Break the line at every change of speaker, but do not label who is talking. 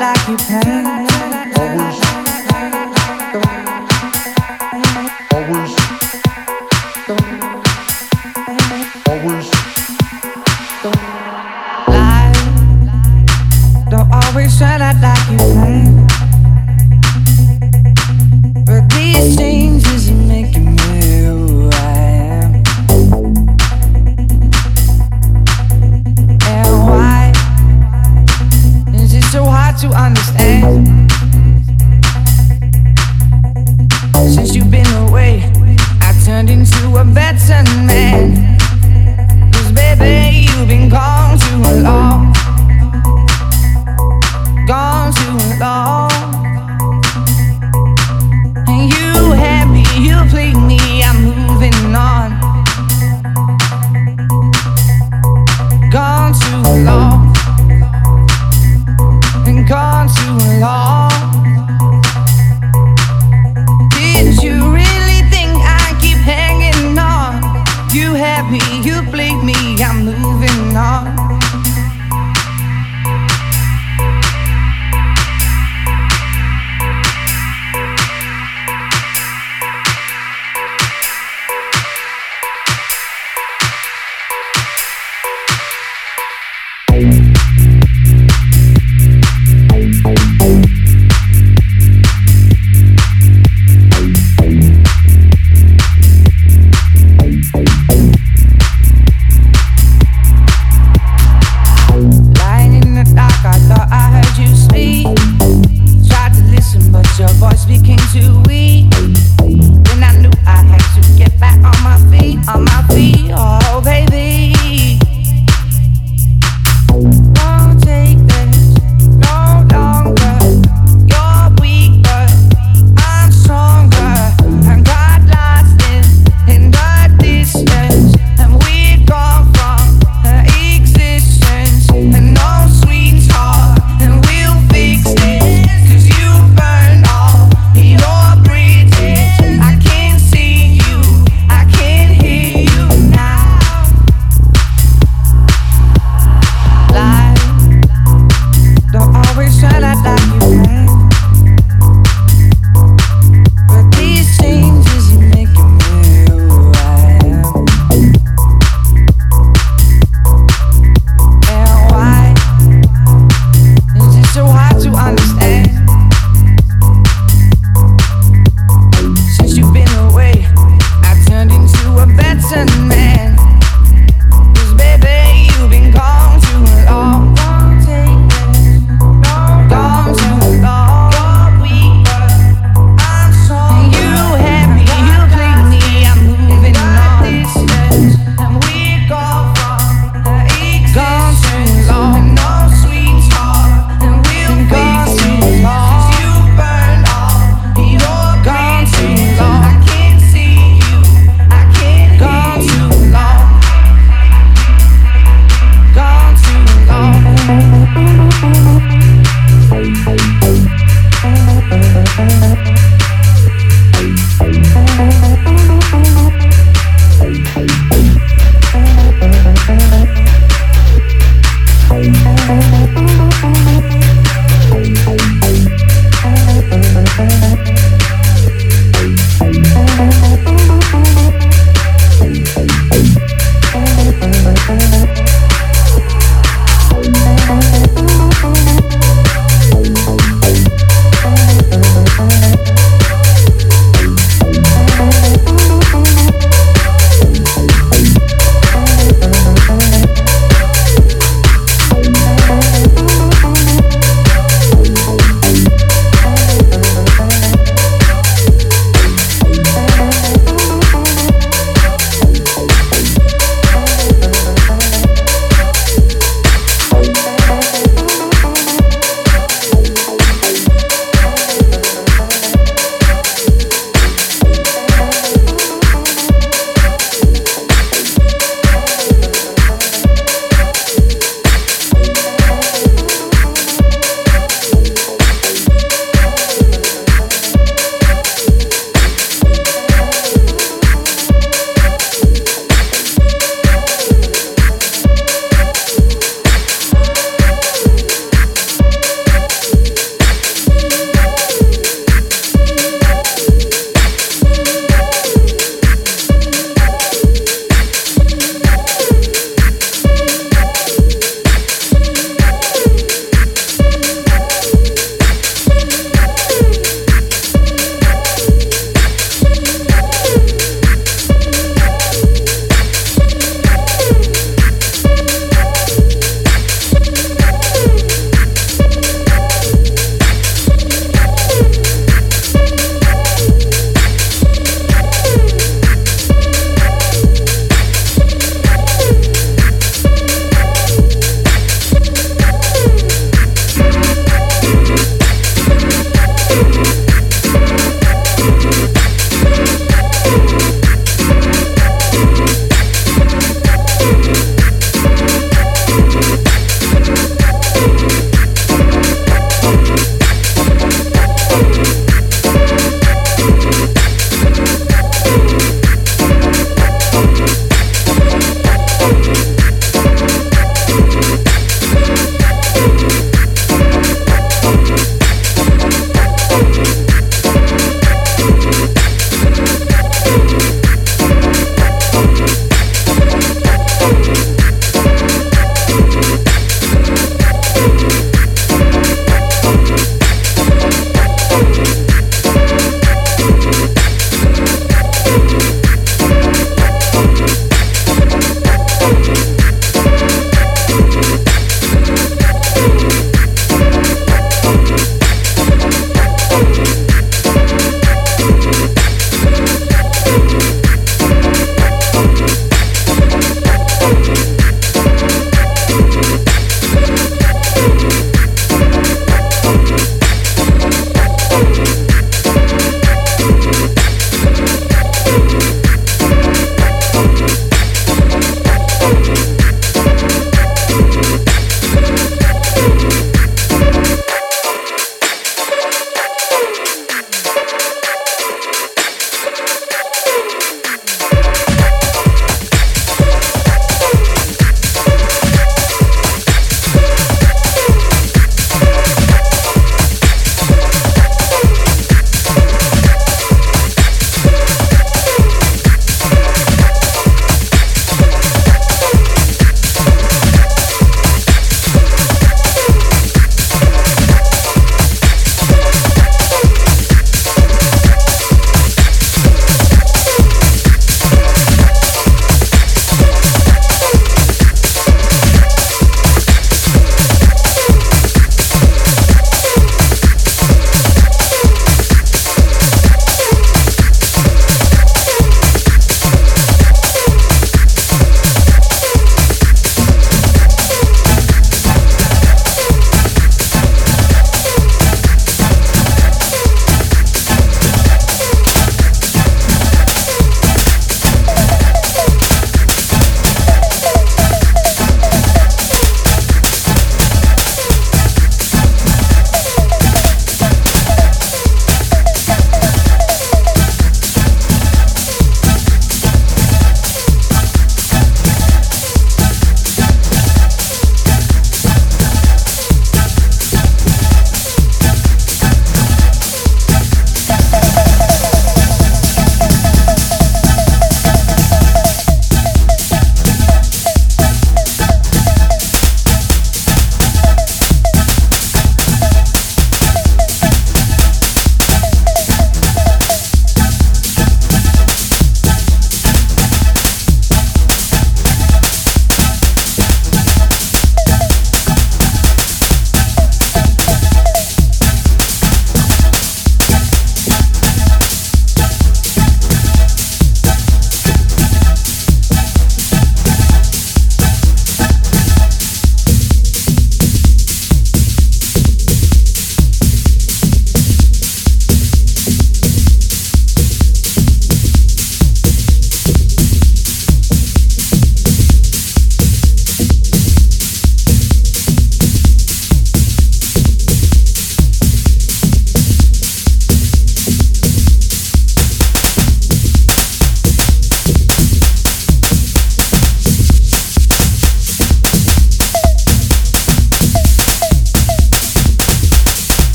like you